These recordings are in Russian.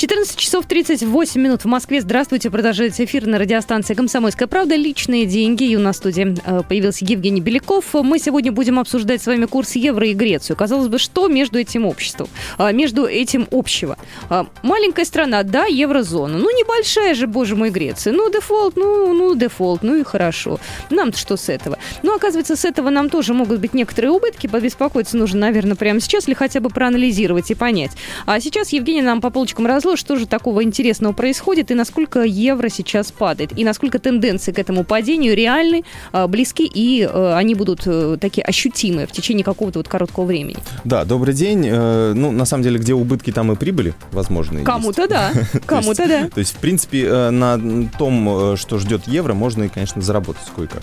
14 часов 38 минут в Москве. Здравствуйте. Продолжается эфир на радиостанции «Комсомольская правда». Личные деньги. И у нас в студии э, появился Евгений Беляков. Мы сегодня будем обсуждать с вами курс евро и Грецию. Казалось бы, что между этим обществом? А, между этим общего? А, маленькая страна, да, еврозона. Ну, небольшая же, боже мой, Греция. Ну, дефолт, ну, ну, дефолт, ну и хорошо. Нам-то что с этого? Ну, оказывается, с этого нам тоже могут быть некоторые убытки. Побеспокоиться нужно, наверное, прямо сейчас или хотя бы проанализировать и понять. А сейчас Евгений нам по полочкам разложит что, что же такого интересного происходит и насколько евро сейчас падает, и насколько тенденции к этому падению реальны, а, близки, и э, они будут э, такие ощутимые в течение какого-то вот короткого времени. Да, добрый день. Э, ну, на самом деле, где убытки, там и прибыли, возможно, Кому-то да, кому-то да. То есть, в принципе, на том, что ждет евро, можно и, конечно, заработать кое-как.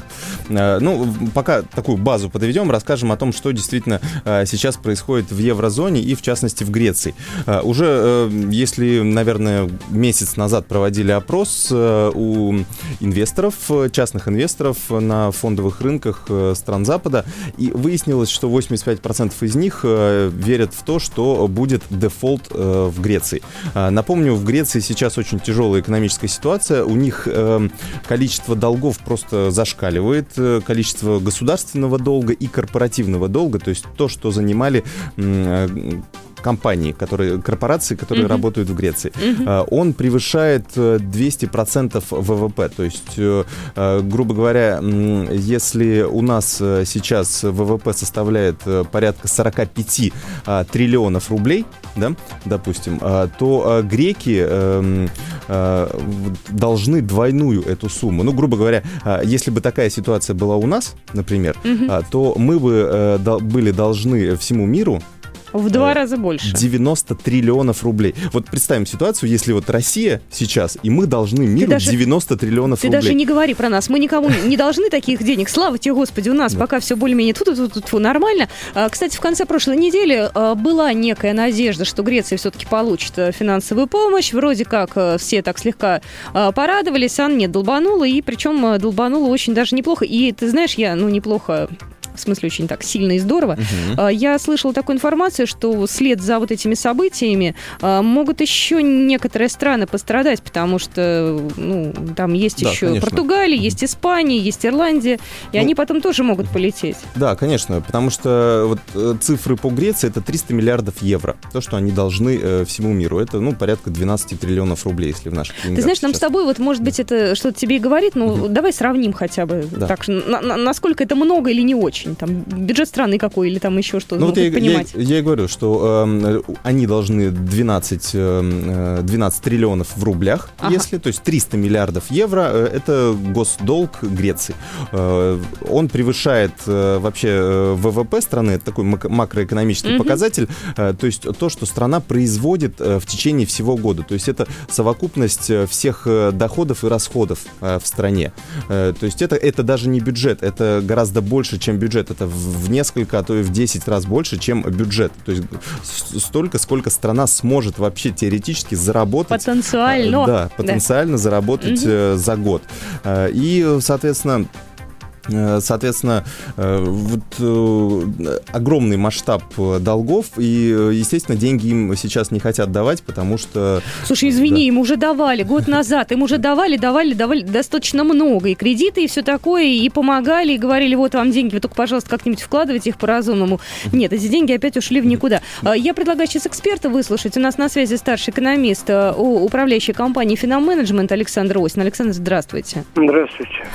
Ну, пока такую базу подведем, расскажем о том, что действительно сейчас происходит в еврозоне и, в частности, в Греции. Уже, если наверное, месяц назад проводили опрос э, у инвесторов, частных инвесторов на фондовых рынках э, стран Запада, и выяснилось, что 85% из них э, верят в то, что будет дефолт в Греции. Напомню, в Греции сейчас очень тяжелая экономическая ситуация, у них количество долгов просто зашкаливает, количество государственного долга и корпоративного долга, то есть то, что занимали компании, которые, корпорации, которые uh-huh. работают в Греции, uh-huh. он превышает 200% э, ВВП. То есть, э, э, грубо говоря, если у нас сейчас ВВП составляет порядка 45 триллионов рублей, да, допустим, то греки эм, должны двойную эту сумму. Ну, грубо говоря, если бы такая ситуация была у нас, например, uh-huh. то мы бы были должны всему миру в два раза больше. 90 триллионов рублей. Вот представим ситуацию, если вот Россия сейчас, и мы должны миру даже, 90 триллионов ты рублей. Ты даже не говори про нас. Мы никому не должны таких денег. Слава тебе, Господи, у нас да. пока все более-менее тут тут тут нормально. А, кстати, в конце прошлой недели а, была некая надежда, что Греция все-таки получит э, финансовую помощь. Вроде как э, все так слегка а, порадовались, а нет, долбанула, и причем э, долбанула очень даже неплохо. И ты знаешь, я, ну, неплохо в смысле очень так сильно и здорово. Угу. Я слышала такую информацию, что вслед за вот этими событиями а, могут еще некоторые страны пострадать, потому что ну, там есть да, еще конечно. Португалия, есть Испания, есть Ирландия, и ну, они потом тоже могут полететь. Да, конечно, потому что вот э, цифры по Греции это 300 миллиардов евро, то, что они должны э, всему миру. Это, ну, порядка 12 триллионов рублей, если в наших Ты знаешь, нам с тобой, вот, может быть, это что-то тебе и говорит, но угу. давай сравним хотя бы, да. так, на, на, насколько это много или не очень очень? Там бюджет страны какой или там еще что-то? Ну, вот я, понимать. Я, я и говорю, что э, они должны 12, э, 12 триллионов в рублях, ага. если, то есть 300 миллиардов евро, э, это госдолг Греции. Э, он превышает э, вообще э, ВВП страны, это такой макроэкономический угу. показатель, э, то есть то, что страна производит э, в течение всего года. То есть это совокупность э, всех э, доходов и расходов э, в стране. Э, то есть это, это даже не бюджет, это гораздо больше, чем бюджет бюджет. Это в несколько, а то и в 10 раз больше, чем бюджет. То есть столько, сколько страна сможет вообще теоретически заработать. Потенциально. Да, потенциально да. заработать угу. за год. Э, и, соответственно, Э, соответственно, э, вот э, огромный масштаб долгов, и, естественно, деньги им сейчас не хотят давать, потому что... Слушай, извини, да. им уже давали год назад, им уже давали, давали, давали достаточно много, и кредиты, и все такое, и помогали, и говорили, вот вам деньги, вы только, пожалуйста, как-нибудь вкладывайте их по-разумному. Нет, эти деньги опять ушли в никуда. Я предлагаю сейчас эксперта выслушать. У нас на связи старший экономист управляющей компании «Финам-менеджмент» Александр Осин. Александр, здравствуйте. Здравствуйте.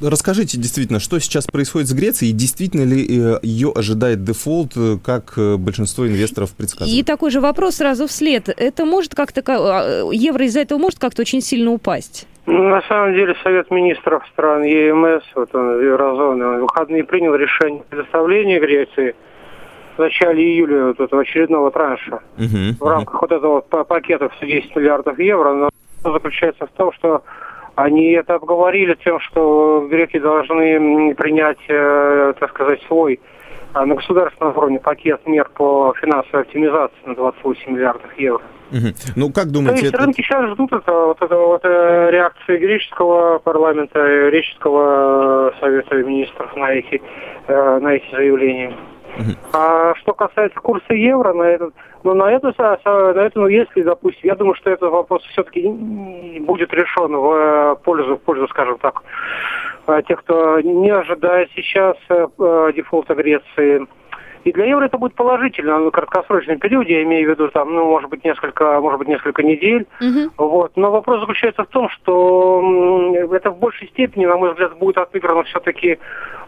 Расскажите действительно, что сейчас происходит с Грецией, и действительно ли э, ее ожидает дефолт, э, как э, большинство инвесторов предсказывают? И такой же вопрос сразу вслед. Это может как-то, а, евро из-за этого может как-то очень сильно упасть? Ну, на самом деле Совет министров стран ЕМС, вот он, еврозоны, он в выходные принял решение предоставления Греции в начале июля вот этого очередного транша uh-huh, в рамках uh-huh. вот этого пакета в 10 миллиардов евро. Но заключается в том, что они это обговорили тем, что греки должны принять, э, так сказать, свой а на государственном уровне пакет мер по финансовой оптимизации на 28 миллиардов евро. Угу. Ну, как думаете... То есть это... рынки сейчас ждут это, вот, это, вот э, реакции греческого парламента, греческого совета министров на эти, э, на эти заявления. Угу. А что касается курса евро, на этот, ну, на это, на это, ну, если, допустим, я думаю, что этот вопрос все-таки будет решен в э, пользу, в пользу, скажем так, тех, кто не ожидает сейчас дефолта Греции, и для евро это будет положительно в краткосрочном периоде, я имею в виду там, ну, может быть, несколько, может быть, несколько недель. Uh-huh. Вот. Но вопрос заключается в том, что это в большей степени, на мой взгляд, будет отыграно все-таки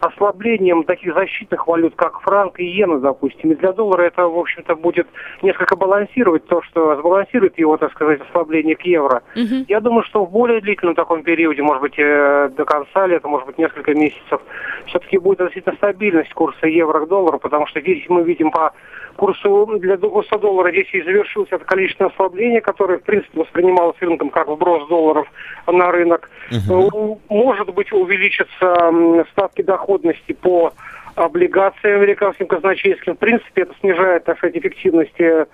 ослаблением таких защитных валют, как франк и иена, допустим. И для доллара это, в общем-то, будет несколько балансировать то, что сбалансирует его, так сказать, ослабление к евро. Uh-huh. Я думаю, что в более длительном таком периоде, может быть, э, до конца лета, может быть, несколько месяцев, все-таки будет относительно стабильность курса евро к доллару, потому что здесь мы видим по курсу для курса доллара здесь и завершилось это количественное ослабление, которое, в принципе, воспринималось рынком как вброс долларов на рынок. Угу. Может быть, увеличатся ставки доходности по облигациям американским казначейским. В принципе, это снижает, так сказать, эффективность э,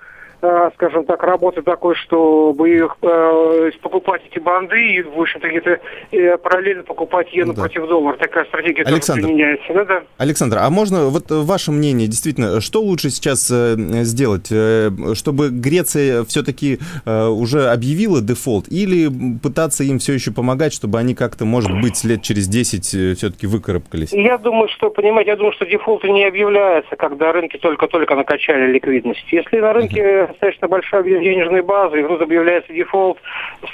скажем так, работы такой, чтобы их э, покупать эти банды и, в общем-то, где-то э, параллельно покупать иену да. против доллара. Такая стратегия Александр, тоже применяется. Ну, да? Александр, а можно, вот ваше мнение, действительно, что лучше сейчас э, сделать, э, чтобы Греция все-таки э, уже объявила дефолт или пытаться им все еще помогать, чтобы они как-то, может быть, лет через 10 э, все-таки выкарабкались? Я думаю, что, понимаете, я думаю, что дефолт не объявляется, когда рынки только-только накачали ликвидность. Если на рынке достаточно большой объем денежной базы, и вдруг объявляется дефолт,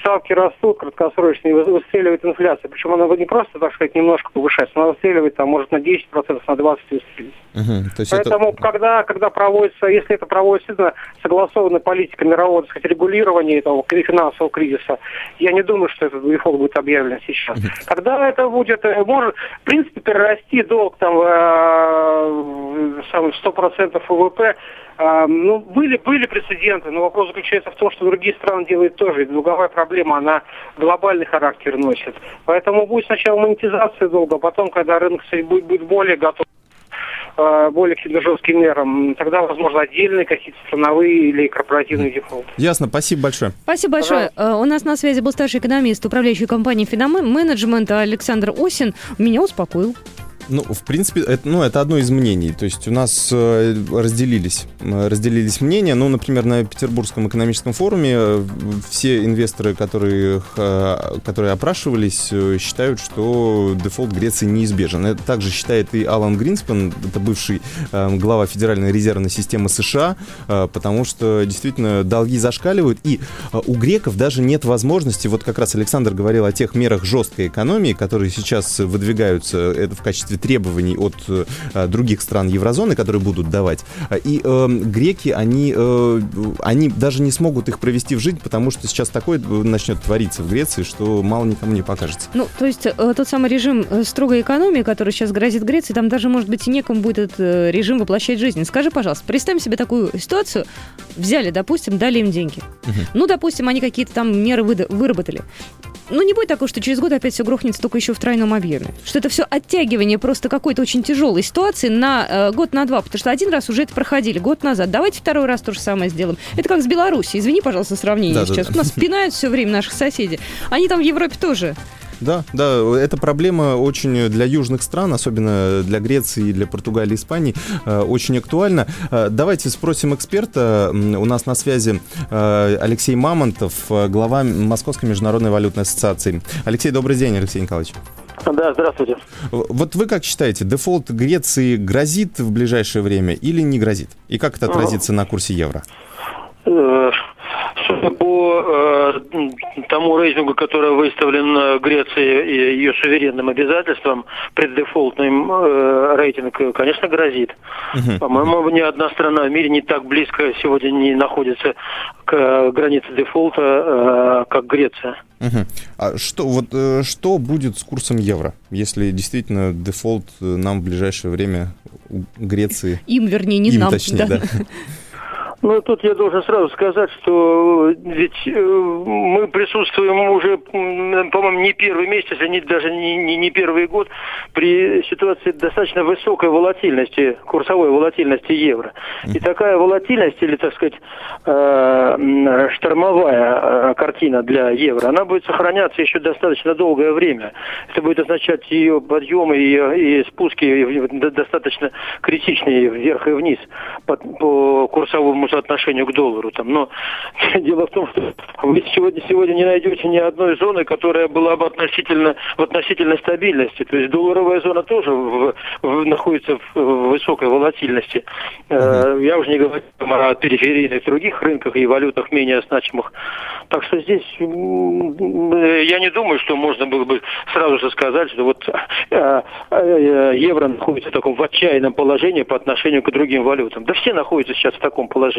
ставки растут краткосрочно, и выстреливает инфляция. Причем она не просто, так сказать, немножко повышается, она выстреливает там, может, на 10%, на 20% выстрелить. Угу, Поэтому, это... когда, когда проводится, если это проводится согласованная политика мирового, так сказать, регулирования этого финансового кризиса, я не думаю, что этот дефолт будет объявлен сейчас. Угу. Когда это будет, э, может, в принципе, перерасти долг там, э, 100% ВВП, а, ну, были, были прецеденты, но вопрос заключается в том, что другие страны делают тоже. И долговая проблема, она глобальный характер носит. Поэтому будет сначала монетизация долга, а потом, когда рынок будет, будет более готов а, более каким-то жестким мерам, тогда, возможно, отдельные какие-то страновые или корпоративные дефолты. Ясно, спасибо большое. Спасибо большое. Пожалуйста. У нас на связи был старший экономист управляющей компании «Финоменеджмента» Александр Осин. Меня успокоил. Ну, в принципе, это, ну, это одно из мнений. То есть у нас э, разделились, разделились мнения. Ну, например, на Петербургском экономическом форуме э, все инвесторы, которые, э, которые опрашивались, считают, что дефолт Греции неизбежен. Это также считает и Алан Гринспен, это бывший глава Федеральной резервной системы США, потому что действительно долги зашкаливают. И у греков даже нет возможности, вот как раз Александр говорил о тех мерах жесткой экономии, которые сейчас выдвигаются это в качестве качестве требований от э, других стран еврозоны, которые будут давать. И э, греки, они, э, они даже не смогут их провести в жизнь, потому что сейчас такое начнет твориться в Греции, что мало никому не покажется. Ну, то есть э, тот самый режим э, строгой экономии, который сейчас грозит Греции, там даже, может быть, и некому будет этот э, режим воплощать в жизнь. Скажи, пожалуйста, представим себе такую ситуацию, взяли, допустим, дали им деньги. Угу. Ну, допустим, они какие-то там меры выработали. Ну, не будет такого, что через год опять все грохнется только еще в тройном объеме. Что это все оттягивание просто какой-то очень тяжелой ситуации на э, год, на два. Потому что один раз уже это проходили, год назад. Давайте второй раз то же самое сделаем. Это как с Беларусью. Извини, пожалуйста, сравнение да, сейчас. Да, да. У нас пинают все время наших соседей. Они там в Европе тоже. Да, да, эта проблема очень для южных стран, особенно для Греции, для Португалии, Испании, э, очень актуальна. Э, давайте спросим эксперта. У нас на связи э, Алексей Мамонтов, глава Московской международной валютной ассоциации. Алексей, добрый день, Алексей Николаевич. Да, здравствуйте. Вот вы как считаете, дефолт Греции грозит в ближайшее время или не грозит? И как это отразится на курсе евро? Судя по э, тому рейтингу, который выставлен Грецией и ее суверенным обязательствам, преддефолтный э, рейтинг, конечно, грозит. Угу. По-моему, ни одна страна в мире не так близко сегодня не находится к границе дефолта, э, как Греция. Угу. А что, вот, э, что будет с курсом евро, если действительно дефолт нам в ближайшее время у Греции... Им, вернее, не Им, нам. Точнее, да. да. Ну, тут я должен сразу сказать, что ведь э, мы присутствуем уже, по-моему, не первый месяц, а не, даже не, не, не первый год при ситуации достаточно высокой волатильности, курсовой волатильности евро. И такая волатильность, или, так сказать, э, штормовая э, картина для евро, она будет сохраняться еще достаточно долгое время. Это будет означать ее подъемы и, и спуски достаточно критичные вверх и вниз по, по курсовому соотношению к доллару. Там. Но дело в том, что вы сегодня, сегодня не найдете ни одной зоны, которая была бы относительно, в относительной стабильности. То есть долларовая зона тоже в, в, находится в, в высокой волатильности. Uh-huh. Я уже не говорю о периферийных других рынках и валютах менее значимых. Так что здесь я не думаю, что можно было бы сразу же сказать, что вот э, э, евро находится в таком в отчаянном положении по отношению к другим валютам. Да все находятся сейчас в таком положении,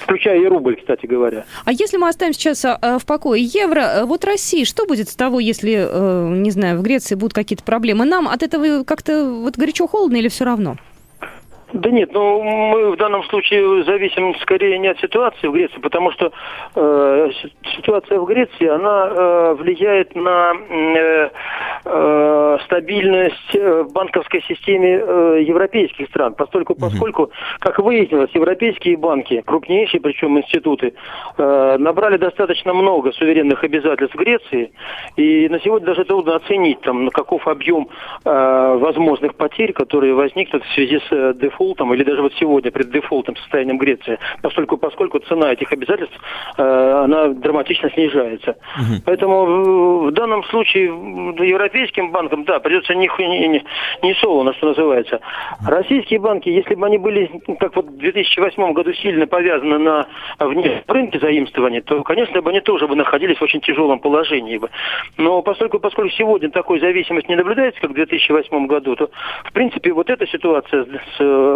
включая и рубль, кстати говоря. А если мы оставим сейчас э, в покое евро, э, вот России, что будет с того, если, э, не знаю, в Греции будут какие-то проблемы? Нам от этого как-то вот горячо-холодно или все равно? Да нет, ну мы в данном случае зависим скорее не от ситуации в Греции, потому что э, ситуация в Греции, она э, влияет на э, э, стабильность э, в банковской системе э, европейских стран, поскольку, поскольку, как выяснилось, европейские банки, крупнейшие причем институты, э, набрали достаточно много суверенных обязательств в Греции, и на сегодня даже трудно оценить, там, каков объем э, возможных потерь, которые возникнут в связи с э, дефолтом дефолтом, или даже вот сегодня пред дефолтом состоянием Греции, поскольку, поскольку цена этих обязательств, э, она драматично снижается. Угу. Поэтому в данном случае европейским банкам, да, придется не, не, не солоно, что называется. Российские банки, если бы они были, как вот в 2008 году, сильно повязаны на вне рынке заимствования, то, конечно, бы они тоже бы находились в очень тяжелом положении. Бы. Но поскольку, поскольку сегодня такой зависимости не наблюдается, как в 2008 году, то, в принципе, вот эта ситуация с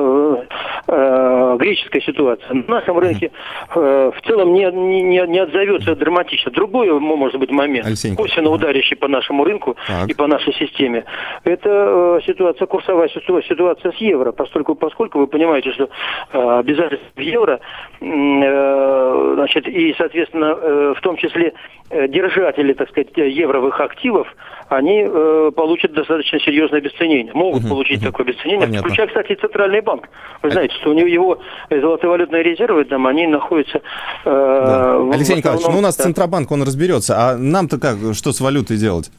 греческая ситуация. На нашем рынке э, в целом не, не, не отзовется драматично. Другой, может быть, момент, косвенно ударящий по нашему рынку так. и по нашей системе, это э, ситуация, курсовая ситуация, с евро, поскольку, поскольку вы понимаете, что э, обязательства в евро, э, значит, и, соответственно, э, в том числе э, держатели, так сказать, евровых активов, они э, получат достаточно серьезное обесценение, могут угу, получить угу. такое обесценение, Понятно. включая, кстати, Центральный банк. Вы э, знаете, что у него его золотовалютные резервы, там, они находятся... Э, да. в, Алексей Николаевич, ну у нас да. Центробанк, он разберется, а нам-то как, что с валютой делать?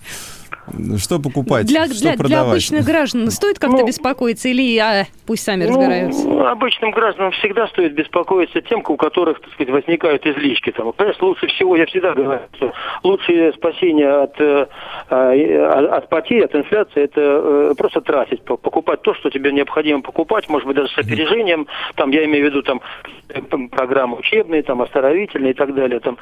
Что покупать? Для, что для, для обычных граждан стоит как-то ну, беспокоиться или а, пусть сами ну, разбираются? Обычным гражданам всегда стоит беспокоиться тем, у которых, так сказать, возникают излишки. Там, конечно, лучше всего, я всегда говорю, что лучшее спасение от, э, а, от потерь, от инфляции, это э, просто тратить, покупать то, что тебе необходимо покупать, может быть, даже с опережением. Там, я имею в виду там программы учебные, там, оздоровительные и так далее. Там.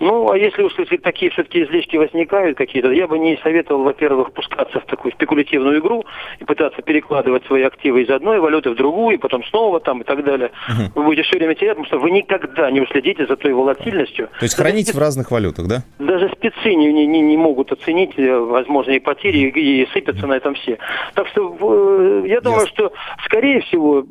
Ну, а если уж такие все-таки излишки возникают какие-то, я бы не советовал во-первых, пускаться в такую спекулятивную игру и пытаться перекладывать свои активы из одной валюты в другую, и потом снова там и так далее. Угу. Вы будете все время терять, потому что вы никогда не уследите за той волатильностью. То есть хранить в разных валютах, да? Даже спецы не, не, не могут оценить э, возможные потери и, и сыпятся на этом все. Так что э, я думаю, Ясно. что скорее всего,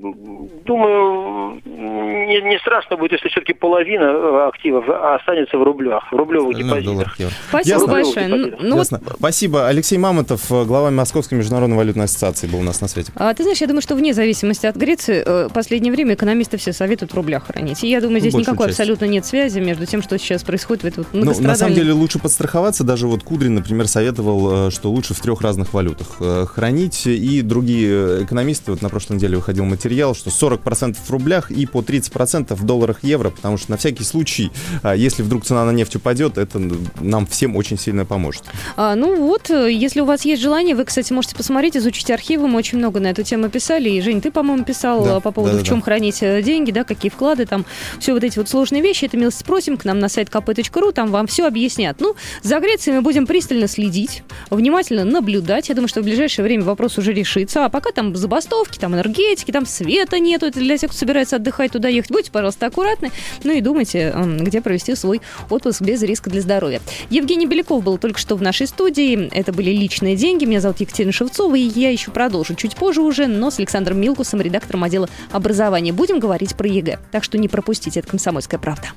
думаю, не, не страшно будет, если все-таки половина э, активов останется в рублях, в рублевых ну, депозитах. Спасибо Ясно. большое. Ну, ну, Ясно. Спасибо. Алексей Мамонтов, э, глава Московской международной валютной ассоциации, был у нас на свете. А, ты знаешь, я думаю, что вне зависимости от Греции, в э, последнее время экономисты все советуют в рублях хранить. И я думаю, здесь Большую никакой часть. абсолютно нет связи между тем, что сейчас происходит в этом ну, На самом деле лучше подстраховаться. Даже вот Кудрин, например, советовал, э, что лучше в трех разных валютах хранить. И другие экономисты, вот на прошлой неделе выходил материал, что 40% в рублях и по 30% в долларах евро, потому что на всякий случай, если вдруг цена на нефть упадет, это нам всем очень сильно поможет. А, ну вот, если у вас есть желание, вы, кстати, можете посмотреть, изучить архивы. Мы очень много на эту тему писали. И, Жень, ты, по-моему, писал да, по поводу, да, да, в чем да. хранить э, деньги, да, какие вклады, там, все вот эти вот сложные вещи. Это милости просим к нам на сайт kp.ru, там вам все объяснят. Ну, за Грецией мы будем пристально следить, внимательно наблюдать. Я думаю, что в ближайшее время вопрос уже решится. А пока там забастовки, там энергетики, там света нету. Это для тех, кто собирается отдыхать, туда ехать. Будьте, пожалуйста, аккуратны. Ну и думайте, где провести свой отпуск без риска для здоровья. Евгений Беляков был только что в нашей студии. Это были «Личные деньги». Меня зовут Екатерина Шевцова, и я еще продолжу чуть позже уже, но с Александром Милкусом, редактором отдела образования. Будем говорить про ЕГЭ. Так что не пропустите, это «Комсомольская правда».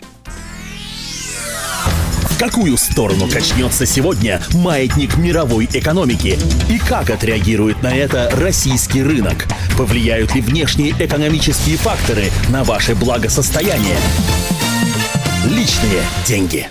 В какую сторону качнется сегодня маятник мировой экономики? И как отреагирует на это российский рынок? Повлияют ли внешние экономические факторы на ваше благосостояние? Личные деньги.